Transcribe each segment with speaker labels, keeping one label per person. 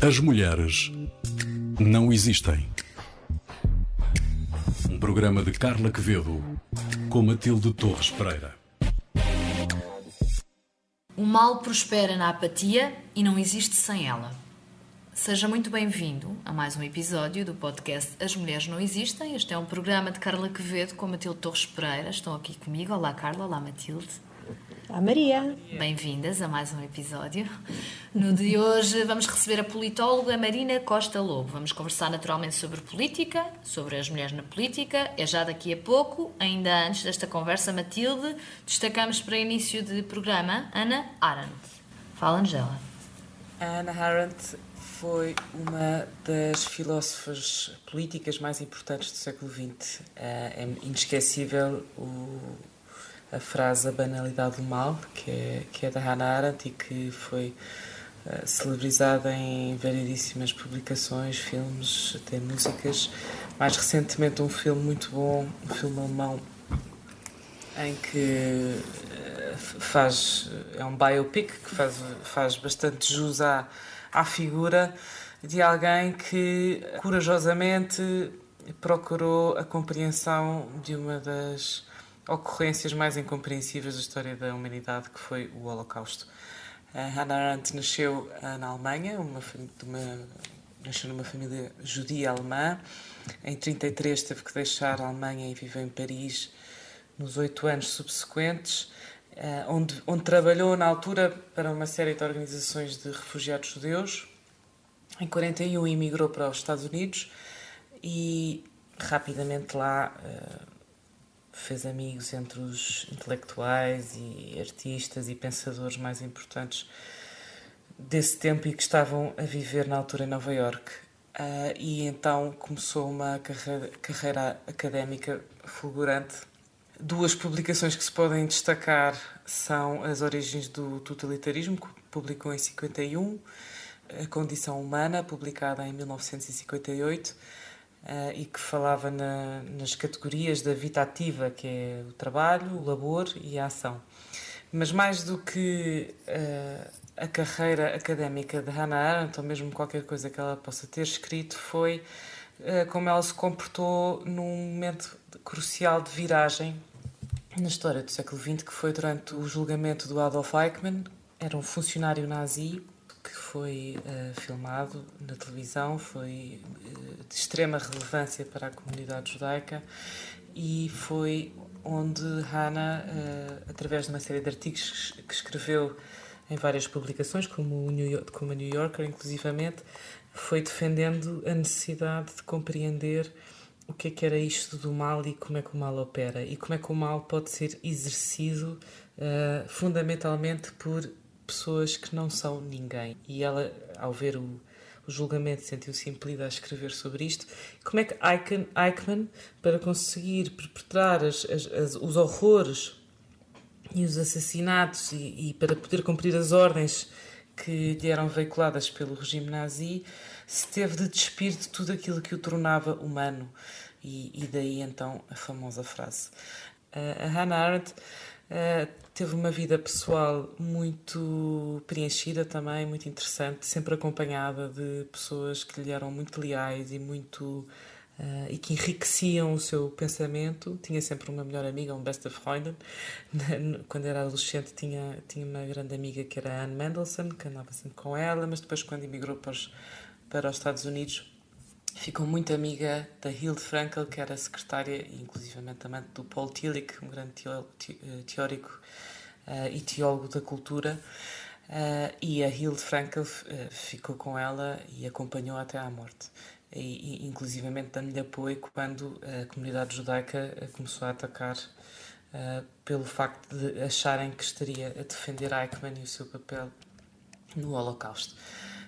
Speaker 1: As mulheres não existem. Um programa de Carla Quevedo com Matilde Torres Pereira.
Speaker 2: O mal prospera na apatia e não existe sem ela. Seja muito bem-vindo a mais um episódio do podcast As Mulheres Não Existem. Este é um programa de Carla Quevedo com Matilde Torres Pereira. Estão aqui comigo. Olá, Carla. Olá, Matilde.
Speaker 3: Olá, Maria.
Speaker 2: Bem-vindas a mais um episódio. No de hoje vamos receber a politóloga Marina Costa Lobo. Vamos conversar naturalmente sobre política, sobre as mulheres na política. É já daqui a pouco. Ainda antes desta conversa, Matilde, destacamos para início de programa Ana Arendt. Fala, Angela.
Speaker 4: Ana Arendt foi uma das filósofas políticas mais importantes do século XX. É inesquecível o a frase A Banalidade do Mal, que é, que é da Hannah Arendt e que foi uh, celebrizada em variedíssimas publicações, filmes, até músicas. Mais recentemente, um filme muito bom, um filme alemão, em que uh, faz. é um biopic que faz, faz bastante jus à, à figura de alguém que corajosamente procurou a compreensão de uma das ocorrências mais incompreensíveis da história da humanidade, que foi o Holocausto. A Hannah Arendt nasceu na Alemanha, uma, uma, nasceu numa família judia alemã. Em 33 teve que deixar a Alemanha e viveu em Paris nos oito anos subsequentes, eh, onde, onde trabalhou na altura para uma série de organizações de refugiados judeus. Em 41 emigrou para os Estados Unidos e rapidamente lá eh, fez amigos entre os intelectuais e artistas e pensadores mais importantes desse tempo e que estavam a viver na altura em Nova York. Uh, e então começou uma carreira, carreira académica fulgurante. Duas publicações que se podem destacar são As Origens do Totalitarismo, que publicou em 51, A Condição Humana, publicada em 1958, Uh, e que falava na, nas categorias da vida ativa, que é o trabalho, o labor e a ação. Mas mais do que uh, a carreira académica de Hannah Arendt, ou mesmo qualquer coisa que ela possa ter escrito, foi uh, como ela se comportou num momento crucial de viragem na história do século XX, que foi durante o julgamento do Adolf Eichmann, era um funcionário nazi que foi uh, filmado na televisão, foi uh, de extrema relevância para a comunidade judaica e foi onde Hannah, uh, através de uma série de artigos que escreveu em várias publicações, como, o New York, como a New Yorker, inclusivamente, foi defendendo a necessidade de compreender o que é que era isto do mal e como é que o mal opera e como é que o mal pode ser exercido fundamentalmente por pessoas que não são ninguém. E ela, ao ver o, o julgamento, sentiu-se impelida a escrever sobre isto. Como é que Eichmann, para conseguir perpetrar as, as, os horrores e os assassinatos e, e, para poder cumprir as ordens que lhe eram veiculadas pelo regime nazi, se teve de despir de tudo aquilo que o tornava humano. E, e daí então a famosa frase. A Hannah Arendt uh, teve uma vida pessoal muito preenchida também, muito interessante, sempre acompanhada de pessoas que lhe eram muito leais e muito uh, e que enriqueciam o seu pensamento. Tinha sempre uma melhor amiga, um best Freundin. Quando era adolescente tinha tinha uma grande amiga que era Anne Mendelssohn, que andava sempre com ela, mas depois quando emigrou para os, para os Estados Unidos ficou muito amiga da Hilde Frankel, que era secretária e inclusivamente também do Paul Tillich, um grande eh, teórico uh, e teólogo da cultura. Uh, e a Hilde Frankel uh, ficou com ela e acompanhou até à morte. E, e inclusivamente dando-lhe apoio quando a comunidade judaica começou a atacar pelo facto de acharem que estaria a defender Eichmann e o seu papel no Holocausto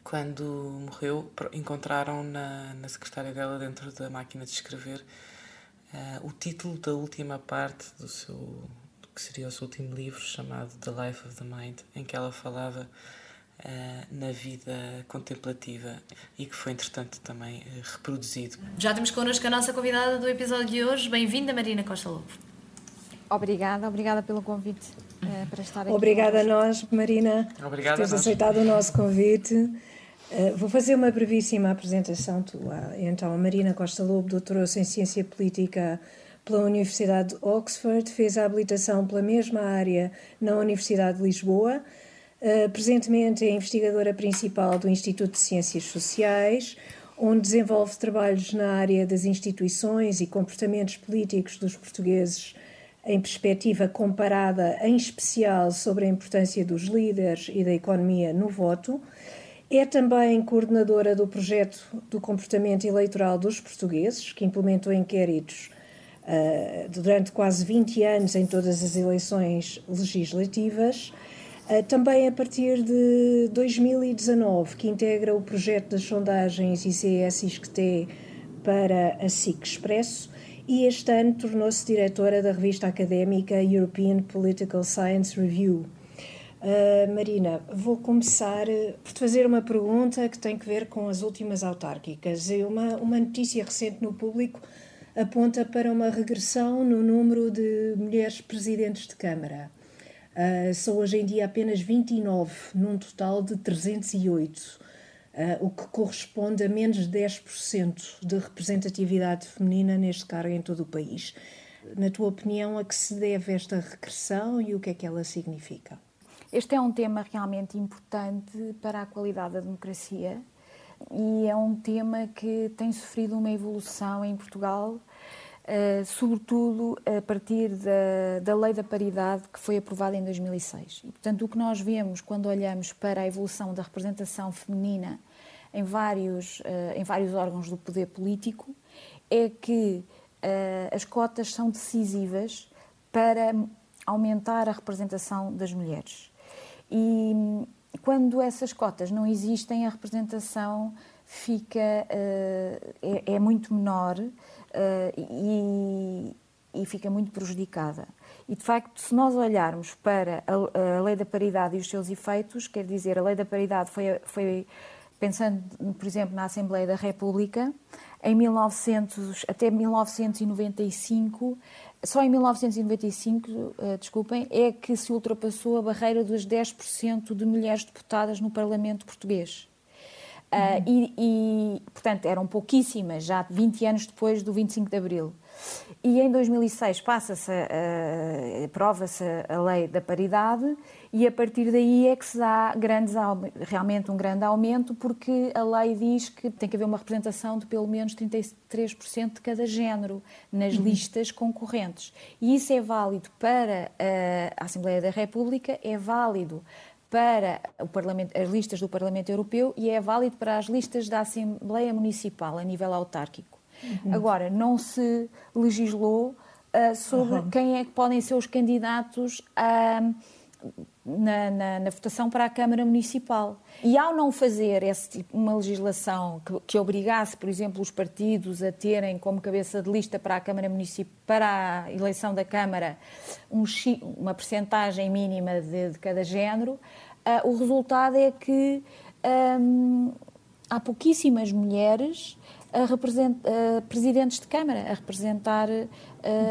Speaker 4: quando morreu, encontraram na, na secretária dela, dentro da máquina de escrever, uh, o título da última parte do seu do que seria o seu último livro, chamado The Life of the Mind, em que ela falava uh, na vida contemplativa e que foi, entretanto, também uh, reproduzido.
Speaker 2: Já temos connosco a nossa convidada do episódio de hoje. Bem-vinda, Marina Costa Lobo.
Speaker 3: Obrigada, obrigada pelo convite para estar aqui.
Speaker 5: Obrigada a nós, Marina,
Speaker 4: Obrigada
Speaker 5: por teres aceitado o nosso convite.
Speaker 3: Uh, vou fazer uma brevíssima apresentação. Então, a Marina Costa Lobo doutorou-se em Ciência Política pela Universidade de Oxford, fez a habilitação pela mesma área na Universidade de Lisboa. Uh, presentemente é investigadora principal do Instituto de Ciências Sociais, onde desenvolve trabalhos na área das instituições e comportamentos políticos dos portugueses em perspectiva comparada, em especial sobre a importância dos líderes e da economia no voto. É também coordenadora do projeto do comportamento eleitoral dos portugueses, que implementou inquéritos uh, durante quase 20 anos em todas as eleições legislativas. Uh, também a partir de 2019, que integra o projeto das sondagens ICS-ISCTE para a SIC Expresso e este ano tornou-se diretora da revista académica European Political Science Review. Uh, Marina, vou começar eh, por te fazer uma pergunta que tem que ver com as últimas autárquicas. Uma, uma notícia recente no público aponta para uma regressão no número de mulheres presidentes de Câmara. Uh, são hoje em dia apenas 29, num total de 308 uh, o que corresponde a menos de 10% de representatividade feminina neste cargo em todo o país. Na tua opinião, a que se deve esta regressão e o que é que ela significa?
Speaker 5: Este é um tema realmente importante para a qualidade da democracia e é um tema que tem sofrido uma evolução em Portugal Uh, sobretudo a partir da, da lei da paridade que foi aprovada em 2006. E, portanto, o que nós vemos quando olhamos para a evolução da representação feminina em vários, uh, em vários órgãos do poder político é que uh, as cotas são decisivas para aumentar a representação das mulheres. E quando essas cotas não existem, a representação fica é, é muito menor e, e, fica muito prejudicada. E, de facto, se nós olharmos para a, lei da paridade e os seus efeitos, quer dizer, a lei da paridade foi, foi pensando, por exemplo, na Assembleia da República, em 1900, até 1995, só em 1995, uh, eh, desculpem, é que se ultrapassou a barreira dos 10% de mulheres deputadas no Parlamento português. Uh, e, e, portanto, eram pouquíssimas, já 20 anos depois do 25 de Abril. E em 2006 passa-se, aprova-se a lei da paridade e a partir daí é que se dá grandes, realmente um grande aumento, porque a lei diz que tem que haver uma representação de pelo menos 33% de cada género nas uhum. listas concorrentes. E isso é válido para a Assembleia da República, é válido para as listas do Parlamento Europeu e é válido para as listas da Assembleia Municipal a nível autárquico. Uhum. Agora, não se legislou uh, sobre uhum. quem é que podem ser os candidatos a. Na, na, na, votação para a Câmara Municipal. E ao não fazer esse tipo, uma legislação que, que, obrigasse, por exemplo, os partidos a terem como cabeça de lista para a Câmara Municipal, para a eleição da Câmara, um, uma percentagem mínima de, de cada género, uh, o resultado é que um, há pouquíssimas mulheres a uh, presidentes de Câmara a representar uh,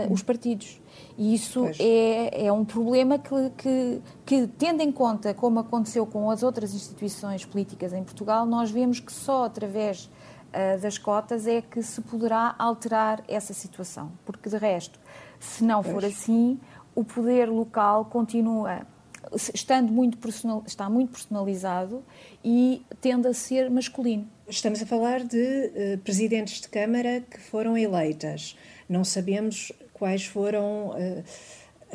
Speaker 5: uhum. os partidos. E isso é, é, um problema que, que, que, tendo em conta como aconteceu com as outras instituições políticas em Portugal, nós vemos que só através uh, das cotas é que se poderá alterar essa situação. Porque, de resto, se não for assim, o poder local continua estando muito personal, está muito personalizado e tende a ser masculino.
Speaker 3: Estamos a falar de uh, presidentes de Câmara que foram eleitas. Não sabemos quais foram, uh,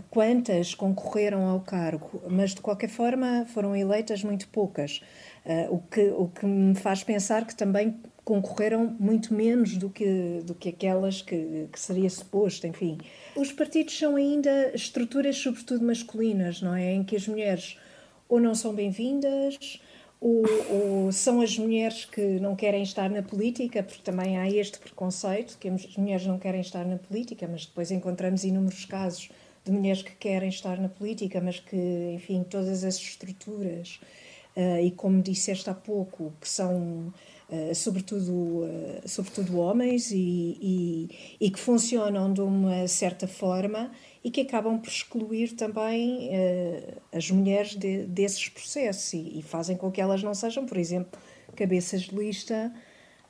Speaker 3: quantas concorreram ao cargo, mas de qualquer forma foram eleitas muito poucas. Uh, o, que, o que me faz pensar que também concorreram muito menos do que, do que aquelas que, que seria suposto, enfim. Os partidos são ainda estruturas, sobretudo masculinas, não é? Em que as mulheres ou não são bem-vindas, ou, ou, são as mulheres que não querem estar na política, porque também há este preconceito, que as mulheres não querem estar na política, mas depois encontramos inúmeros casos de mulheres que querem estar na política, mas que, enfim, todas as estruturas, uh, e como disseste há pouco, que são eh, sobretudo, uh, sobretudo homens, e, e, e, que funcionam de uma certa forma e que acabam por excluir também uh, as mulheres de, desses processos e, e, fazem com que elas não sejam, por exemplo, cabeças de lista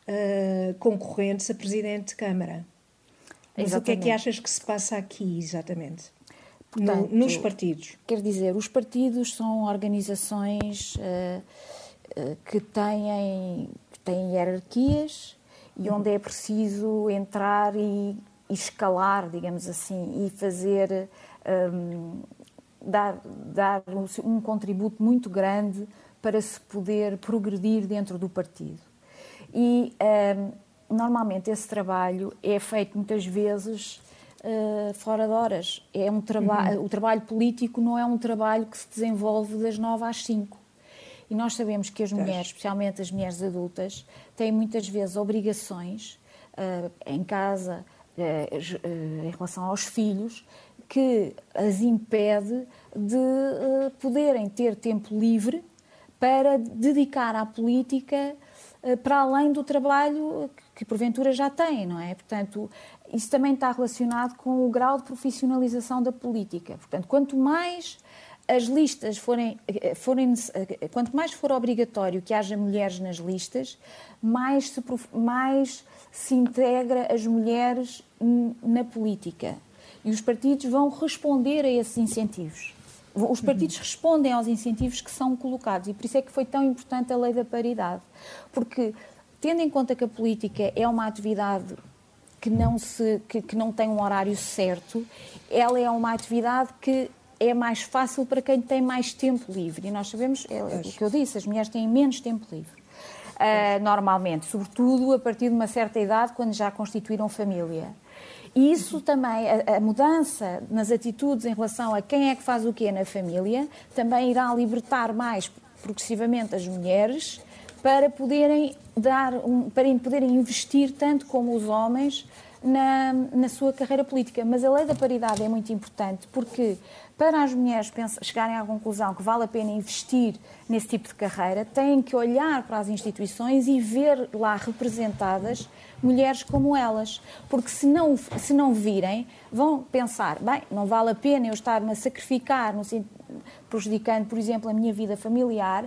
Speaker 3: uh, concorrentes a presidente de Câmara. Mas exatamente. o que é que achas que se passa aqui, exatamente? Portanto, no, nos partidos?
Speaker 5: Quer dizer, os partidos são organizações uh, que, têm, que têm hierarquias e onde é preciso entrar e escalar, digamos assim, e fazer um, dar, dar um, contributo muito grande para se poder progredir dentro do partido. E um, normalmente esse trabalho é feito muitas vezes uh, fora de horas. É um traba uhum. O trabalho político não é um trabalho que se desenvolve das nove às cinco. E nós sabemos que as mulheres, especialmente as mulheres adultas, têm muitas vezes obrigações uh, em casa, em relação aos filhos que as impede de eh, poderem ter tempo livre para dedicar à política para além do trabalho que porventura já têm, não é? Portanto, isso também está relacionado com o grau de profissionalização da política. Portanto, quanto mais as listas forem, forem quanto mais for obrigatório que haja mulheres nas listas, mais se, mais se integra as mulheres na política. E os partidos vão responder a esses incentivos. Os partidos respondem aos incentivos que são colocados e por isso é que foi tão importante a lei da paridade. Porque, tendo em conta que a política é uma atividade que não, se, que, que não tem um horário certo, ela é uma atividade que é mais fácil para quem tem mais tempo livre. E nós sabemos, é, é o que eu disse, as mulheres têm menos tempo livre uh, normalmente, sobretudo a partir de uma certa idade, quando já constituíram família. E isso também, a, a, mudança nas atitudes em relação a quem é que faz o quê na família, também irá libertar mais progressivamente as mulheres para poderem dar, um, para poderem investir tanto como os homens na, na sua carreira política. Mas a lei da paridade é muito importante porque para as mulheres chegarem à conclusão que vale a pena investir nesse tipo de carreira, têm que olhar para as instituições e ver lá representadas mulheres como elas. Porque se não, se não virem, vão pensar: bem, não vale a pena eu estar-me a sacrificar, no, prejudicando, por exemplo, a minha vida familiar,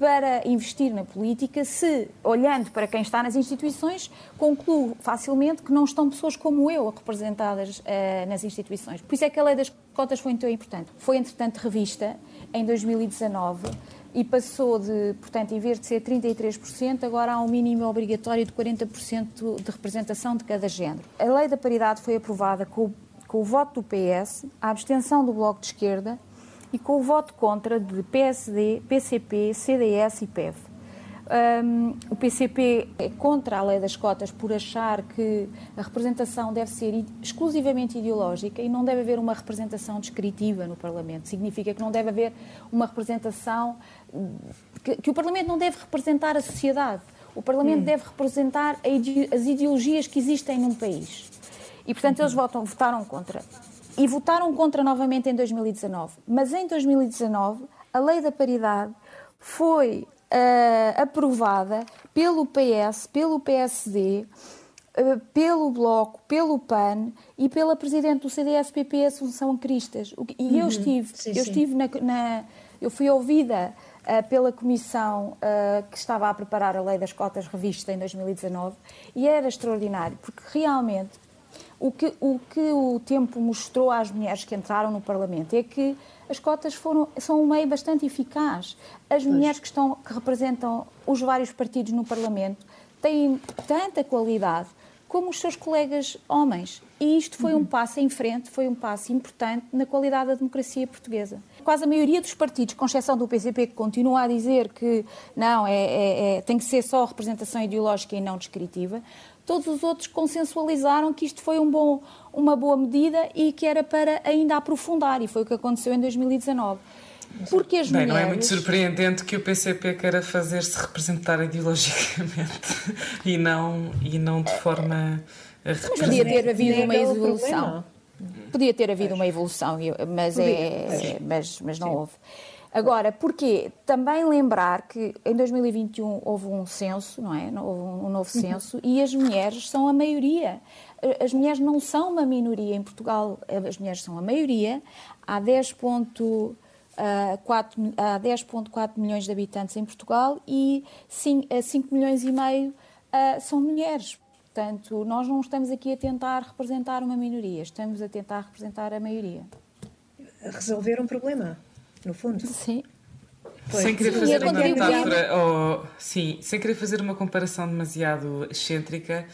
Speaker 5: para investir na política se, olhando para quem está nas instituições, concluo facilmente que não estão pessoas como eu representadas uh, nas instituições. Por isso é que a lei das cotas foi tão importante. Foi, entretanto, revista em 2019 e passou de, portanto, em vez de ser 33%, agora há um mínimo obrigatório de 40% de representação de cada género. A lei da paridade foi aprovada com, com o voto do PS, a abstenção do Bloco de Esquerda e com o voto contra de PSD, PCP, CDS e PEV. Um, o PCP é contra a lei das cotas por achar que a representação deve ser exclusivamente ideológica e não deve haver uma representação descritiva no Parlamento. Significa que não deve haver uma representação. que, que o Parlamento não deve representar a sociedade. O Parlamento hum. deve representar as ideologias que existem num país. E, portanto, eles votam, votaram contra e votaram contra novamente em 2019. Mas em 2019, a lei da paridade foi uh, aprovada pelo PS, pelo PSD, uh, eh, pelo Bloco, pelo PAN e pela Presidente do CDS-PP, Assunção Cristas. E uhum. eu estive, sim, eu estive na, na, eu fui ouvida uh, pela comissão que estava a preparar a lei das cotas revista em 2019 e era extraordinário, porque realmente o que, o que o tempo mostrou às mulheres que entraram no Parlamento é que as cotas foram, são um meio bastante eficaz. As mulheres que, estão, que representam os vários partidos no Parlamento têm tanta qualidade como os seus colegas homens. E isto foi um uhum. passo em frente, foi um passo importante na qualidade da democracia portuguesa. Quase a maioria dos partidos, com exceção do PCP, que continua a dizer que não, é, é, é, tem que ser só representação ideológica e não descritiva, todos os outros consensualizaram que isto foi um bom, uma boa medida e que era para ainda aprofundar, e foi o que aconteceu em 2019. Porque as
Speaker 4: Bem,
Speaker 5: mulheres...
Speaker 4: não é muito surpreendente que o PCP queira fazer-se representar ideologicamente e não, e não de forma a
Speaker 5: Mas podia ter havido uma evolução. Podia ter havido uma evolução, mas, é, mas, mas não houve. Agora, porquê? Também lembrar que em 2021 houve um censo, não é? Houve um novo uhum. censo uhum. e as mulheres são a maioria. As mulheres não são uma minoria em Portugal, as mulheres são a maioria. Há 10,4 há 10,4 milhões de habitantes em Portugal e 5, 5 milhões e meio são mulheres. Portanto, nós não estamos aqui a tentar representar uma minoria, estamos a tentar representar a maioria.
Speaker 3: Resolver um problema no fundo.
Speaker 5: Sim.
Speaker 4: Pois. Sem querer fazer uma metáfora, ou, sim, sem querer fazer uma comparação demasiado excêntrica,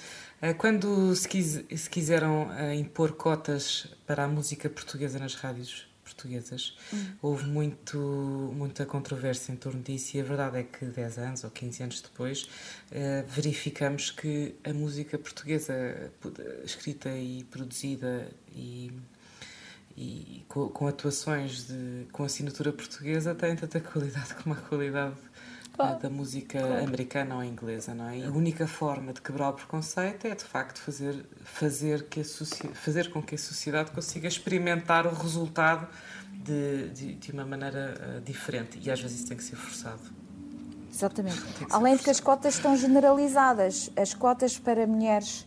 Speaker 4: eh, quando se, quis, se quiseram eh, impor cotas para a música portuguesa nas rádios portuguesas, hum. houve muito, muita controvérsia em torno disso e a verdade é que 10 anos ou 15 anos depois eh, verificamos que a música portuguesa escrita e produzida e e com, com, atuações de, com assinatura portuguesa tem tanta qualidade como a qualidade oh. da música oh. americana ou inglesa, não é? E a única forma de quebrar o preconceito é de facto fazer fazer que a fazer com que a sociedade consiga experimentar o resultado de, de, de uma maneira uh, diferente e às vezes isso tem que ser forçado.
Speaker 5: Exatamente. Além de que as cotas estão generalizadas, as cotas para mulheres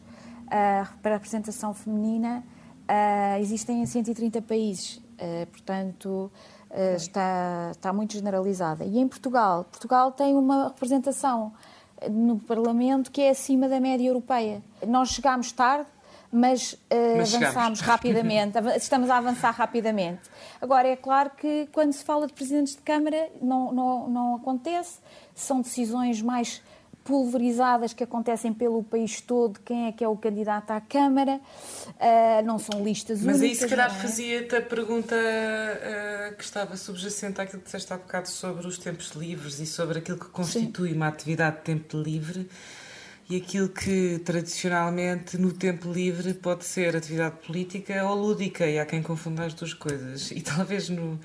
Speaker 5: uh, para a representação feminina Uh, existem em 130 países, uh, portanto uh, está, está muito generalizada. E em Portugal, Portugal tem uma representação no Parlamento que é acima da média europeia. Nós chegámos tarde, mas, mas avançámos rapidamente, estamos a avançar rapidamente. Agora, é claro que quando se fala de presidentes de Câmara, não, não, não acontece, são decisões mais pulverizadas que acontecem pelo país todo, quem é que é o candidato à Câmara, uh, não são listas
Speaker 4: Mas
Speaker 5: únicas.
Speaker 4: Mas aí se calhar
Speaker 5: é?
Speaker 4: fazia-te a pergunta uh, que estava subjacente àquilo que disseste há bocado sobre os tempos livres e sobre aquilo que constitui Sim. uma atividade de tempo livre e aquilo que tradicionalmente no tempo livre pode ser atividade política ou lúdica, e há quem confunda as duas coisas. E talvez no,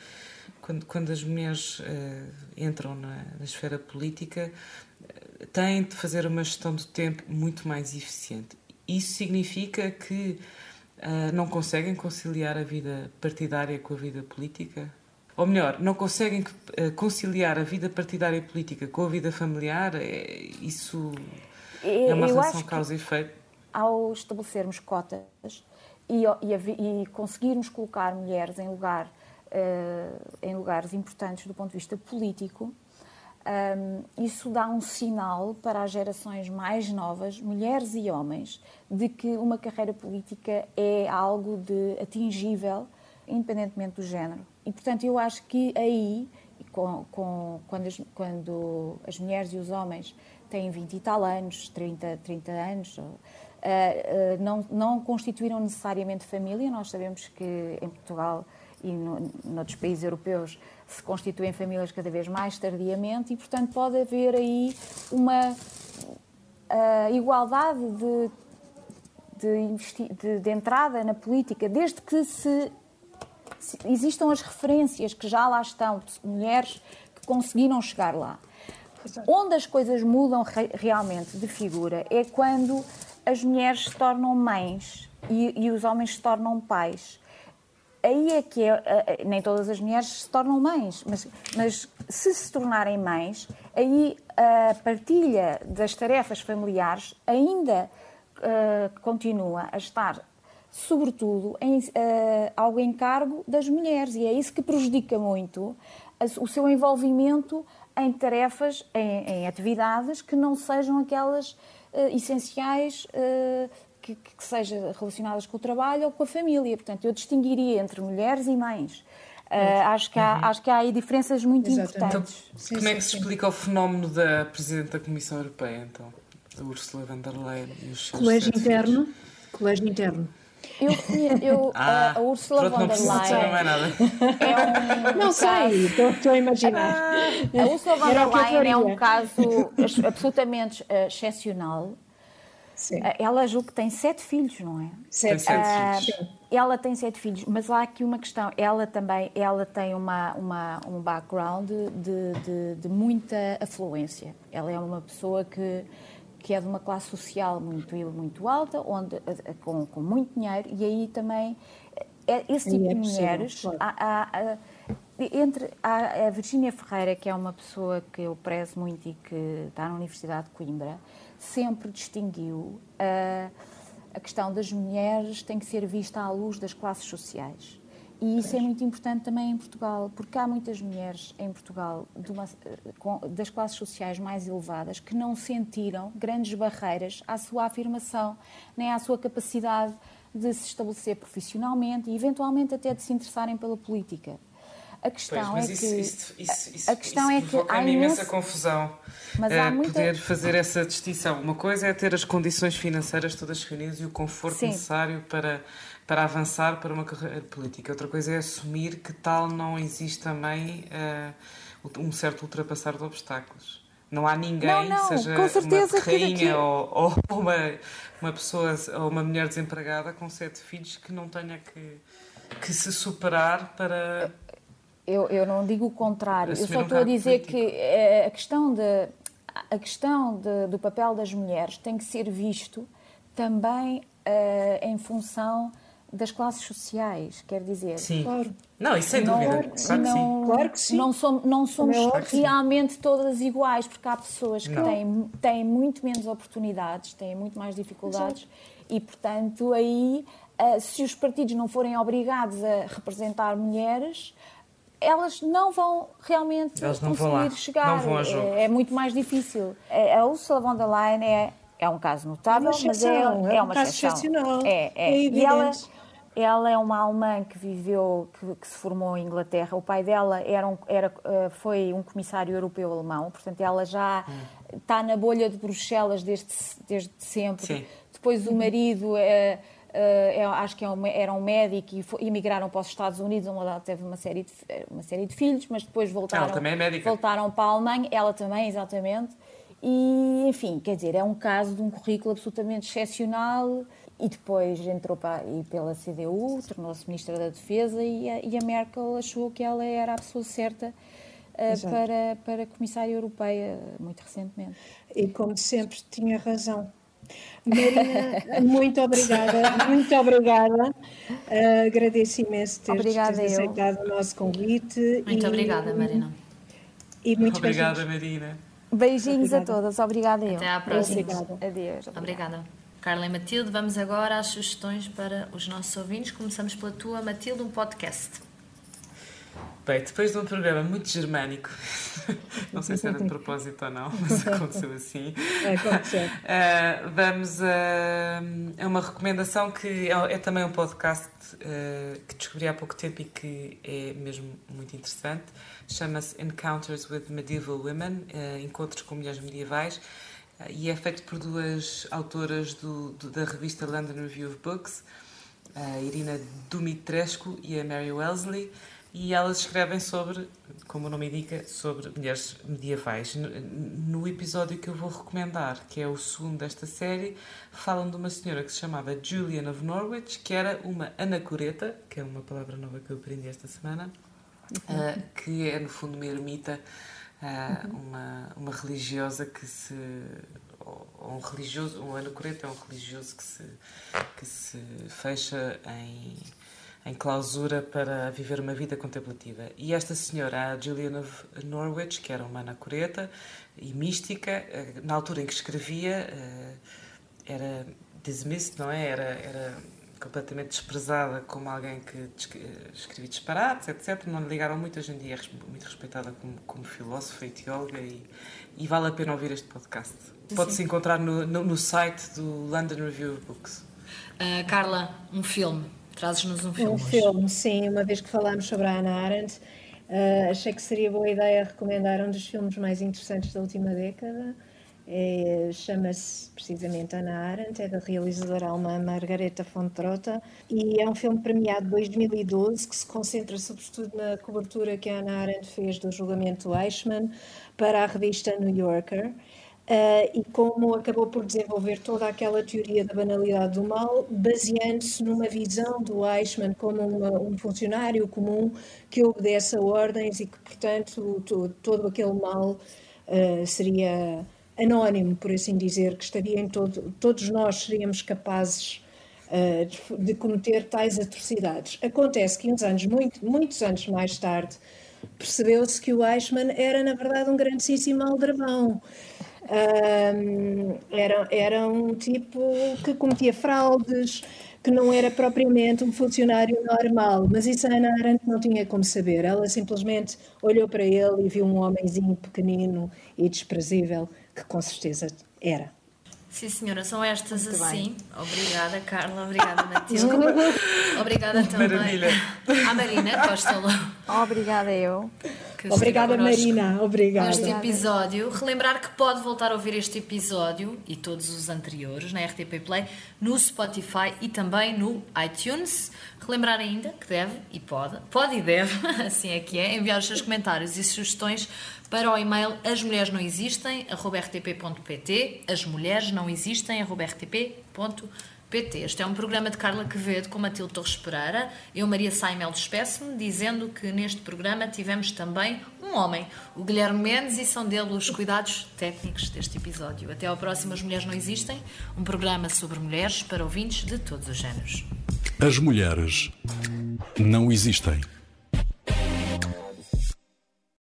Speaker 4: quando, quando as mulheres uh, entram na, na esfera política, têm de fazer uma gestão do tempo muito mais eficiente. Isso significa que uh, não conseguem conciliar a vida partidária com a vida política? Ou melhor, não conseguem uh, conciliar a vida partidária e política com a vida familiar? É, isso é uma relação causa e efeito?
Speaker 5: Ao estabelecermos cotas e, e, e conseguirmos colocar mulheres em, lugar, uh, em lugares importantes do ponto de vista político, um, isso dá um sinal para as gerações mais novas, mulheres e homens, de que uma carreira política é algo de atingível, independentemente do género. E, portanto, eu acho que aí, com, com, quando, as, quando, as, mulheres e os homens têm 20 e tal anos, 30, 30 anos, uh, uh, não, não constituíram necessariamente família. Nós sabemos que em Portugal e no, noutros países europeus se constituem famílias cada vez mais tardiamente e, portanto, pode haver aí uma igualdade de, de, de, de, entrada na política, desde que se, se, existam as referências que já lá estão, de mulheres que conseguiram chegar lá. Onde as coisas mudam re, realmente de figura é quando as mulheres se tornam mães e, e os homens se tornam pais aí é que é, nem todas as mulheres se tornam mães, mas, mas se se tornarem mães, aí a partilha das tarefas familiares ainda uh, continua a estar, sobretudo, em, uh, ao encargo das mulheres, e é isso que prejudica muito o seu envolvimento em tarefas, em, em atividades que não sejam aquelas uh, essenciais que, que seja relacionadas com o trabalho ou com a família. Portanto, eu distinguiria entre mulheres e mães. Uh, acho, que há, uhum. acho que há aí diferenças muito Exatamente. importantes.
Speaker 4: Então, sim, como é que se explica o fenómeno da Presidente da Comissão Europeia, então? A Ursula von der Leyen e os seus
Speaker 3: Colégio interno. Colégio interno.
Speaker 5: Eu, eu ah, a Ursula von der Leyen.
Speaker 3: É um não sei, estou, estou a imaginar.
Speaker 5: Ah, a Ursula von der Leyen é um caso absolutamente uh, excepcional Sim. Ah, ela julgo que tem sete filhos, não é?
Speaker 4: Sete, sete uh, filhos.
Speaker 5: Ela tem sete filhos, mas há aqui uma questão. Ela também ela tem uma, uma, um background de, de, de muita afluência. Ela é uma pessoa que, que é de uma classe social muito, muito alta, onde, com, com muito dinheiro, e aí também é, esse tipo é de mulheres claro. há, há, entre a, a Virgínia Ferreira, que é uma pessoa que eu prezo muito e que está na Universidade de Coimbra, sempre distinguiu a, a questão das mulheres tem que ser vista à luz das classes sociais. E isso é muito importante também em Portugal, porque há muitas mulheres em Portugal uma, das classes sociais mais elevadas que não sentiram grandes barreiras à sua afirmação, nem à sua capacidade de se estabelecer profissionalmente e eventualmente até de se interessarem pela política. A questão
Speaker 4: pois,
Speaker 5: é
Speaker 4: isso,
Speaker 5: que
Speaker 4: isso, isso, isso,
Speaker 5: a questão é que
Speaker 4: há imensa confusão.
Speaker 5: Mas há
Speaker 4: uh,
Speaker 5: muita...
Speaker 4: poder fazer essa distinção. Uma coisa é ter as condições financeiras todas reunidas e o conforto Sim. necessário para para avançar para uma carreira política. Outra coisa é assumir que tal não existe também uh, um certo ultrapassar de obstáculos. Não há ninguém,
Speaker 5: não, não,
Speaker 4: seja
Speaker 5: com certeza
Speaker 4: uma rainha
Speaker 5: que...
Speaker 4: ou, ou, uma, uma pessoa ou uma mulher desempregada com sete filhos que não tenha que, que se superar para.
Speaker 5: Eu, eu não digo o contrário, eu só um estou a dizer político. que eh, a questão, de, a questão de, do papel das mulheres tem que ser visto também uh, em função das classes sociais, quer dizer.
Speaker 4: Sim. Claro. Não, isso sem dúvida. Claro,
Speaker 5: claro, não, claro que sim. Não somos, não somos realmente todas iguais, porque há pessoas que têm, têm muito menos oportunidades, têm muito mais dificuldades Exato. e, portanto, aí, eh, se os partidos não forem obrigados a representar mulheres, elas não vão realmente
Speaker 4: elas não
Speaker 5: conseguir
Speaker 4: vão
Speaker 5: chegar.
Speaker 4: Não vão a jogo.
Speaker 5: É, é, muito mais difícil. A Ursula von der Leyen é, é um caso notável,
Speaker 3: é
Speaker 5: mas é,
Speaker 3: é,
Speaker 5: é
Speaker 3: uma um caso excepcional.
Speaker 5: É, é.
Speaker 3: é
Speaker 5: e ela, ela é uma alemã que viveu, que, que, se formou em Inglaterra. O pai dela era, um, era eh, foi um comissário europeu alemão, portanto ela já hum. está na bolha de Bruxelas desde, desde sempre.
Speaker 4: Sim.
Speaker 5: Depois o marido é, é, acho que é um, era um médico e foi, emigraram para os Estados Unidos, uma teve uma série, de, uma série de filhos, mas depois voltaram,
Speaker 4: ela também é médica.
Speaker 5: voltaram para a Alemanha, ela também, exatamente. E, enfim, quer dizer, é um caso de um currículo absolutamente excepcional e depois entrou para, e pela CDU, tornou-se Ministra da Defesa e a, e a, Merkel achou que ela era a pessoa certa uh, para, para Comissária Europeia, muito recentemente.
Speaker 3: E como sempre, tinha razão. Marina, muito obrigada, muito obrigada. Uh, agradeço imenso ter,
Speaker 5: obrigada
Speaker 3: ter aceitado o nosso convite.
Speaker 2: Muito e, obrigada, Marina.
Speaker 3: E muito
Speaker 4: obrigada, Marina.
Speaker 5: Beijinhos Obrigada. a todas. Obrigada eu.
Speaker 2: Até à próxima.
Speaker 5: Obrigada. Adeus.
Speaker 2: Obrigada. obrigada. Carla e Matilde, vamos agora às sugestões para os nossos ouvintes. Começamos pela tua, Matilde, um podcast.
Speaker 4: Bem, depois de um programa muito germânico, não sei se era de propósito ou não, mas aconteceu assim.
Speaker 3: Aconteceu.
Speaker 4: Uh, vamos a, a, uma recomendação que é, é também um podcast uh, que descobri há pouco tempo e que é mesmo muito interessante. Chama-se Encounters with Medieval Women uh, Encontros com Mulheres Medievais e é feito por duas autoras do, do, da revista London Review of Books, a Irina Dumitrescu e a Mary Wellesley e elas escrevem sobre, como o nome indica, sobre mulheres medievais. No, episódio que eu vou recomendar, que é o segundo desta série, falam de uma senhora que se chamava Julian of Norwich, que era uma anacoreta, que é uma palavra nova que eu aprendi esta semana, uhum. uh, que é no fundo uma ermita, uh, uhum. uma, uma religiosa que se um religioso, um anacoreta é um religioso que se, que se fecha em em clausura para viver uma vida contemplativa. E esta senhora, a Julian of Norwich, que era uma anacoreta e mística, eh, na altura em que escrevia, eh, era dismissed, não é? Era, era completamente desprezada como alguém que escrevia disparates, etc. Não lhe ligaram muito, hoje em dia é muito respeitada como, como filósofa e teóloga e, e vale a pena ouvir este podcast. Pode-se encontrar no, no, no, site do London Review of Books.
Speaker 2: Uh, Carla, um filme Trazes-nos um filme.
Speaker 3: Um filme, sim. Uma vez que falámos sobre a Ana Arendt, uh, achei que seria boa ideia recomendar um dos filmes mais interessantes da última década. É, Chama-se precisamente Ana Arendt, é da realizadora alemã Margareta von Trotta e é um filme premiado de 2012 que se concentra sobretudo na cobertura que a Ana Arendt fez do julgamento Eichmann para a revista New Yorker. Uh, e como acabou por desenvolver toda aquela teoria da banalidade do mal, baseando-se numa visão do Eichmann como uma, um funcionário comum que obedece a ordens e que, portanto, todo, todo aquele mal uh, seria anónimo, por assim dizer, que estaria em todo, todos nós seríamos capazes uh, de, de, cometer tais atrocidades. Acontece que uns anos, muito, muitos anos mais tarde, percebeu-se que o Eichmann era, na verdade, um grandíssimo aldrabão. Um, era, era um tipo que cometia fraudes, que não era propriamente um funcionário normal, mas isso a Ana Arendt não tinha como saber. Ela simplesmente olhou para ele e viu um homenzinho pequenino e desprezível, que com certeza era.
Speaker 2: Sim, senhora, são estas Muito assim. Bem. Obrigada, Carla. Obrigada, Matilde. Obrigada também Maravilha. à Marina Costa
Speaker 5: Obrigada, eu.
Speaker 3: Obrigada, Marina. Obrigada.
Speaker 2: Este episódio. Relembrar que pode voltar a ouvir este episódio e todos os anteriores na RTP Play, no Spotify e também no iTunes. Relembrar ainda que deve e pode, pode e deve, assim é que é, enviar os seus comentários e sugestões para o e-mail asmulheresnãoexistem.rtp.pt asmulheresnãoexistem.rtp.pt Este é um programa de Carla Quevedo com Matilde Torres Pereira. Eu, Maria Saimel, despeço-me dizendo que neste programa tivemos também um homem, o Guilherme Mendes, e são dele os cuidados técnicos deste episódio. Até ao próximo As Mulheres Não Existem, um programa sobre mulheres para ouvintes de todos os géneros.
Speaker 1: As mulheres não existem.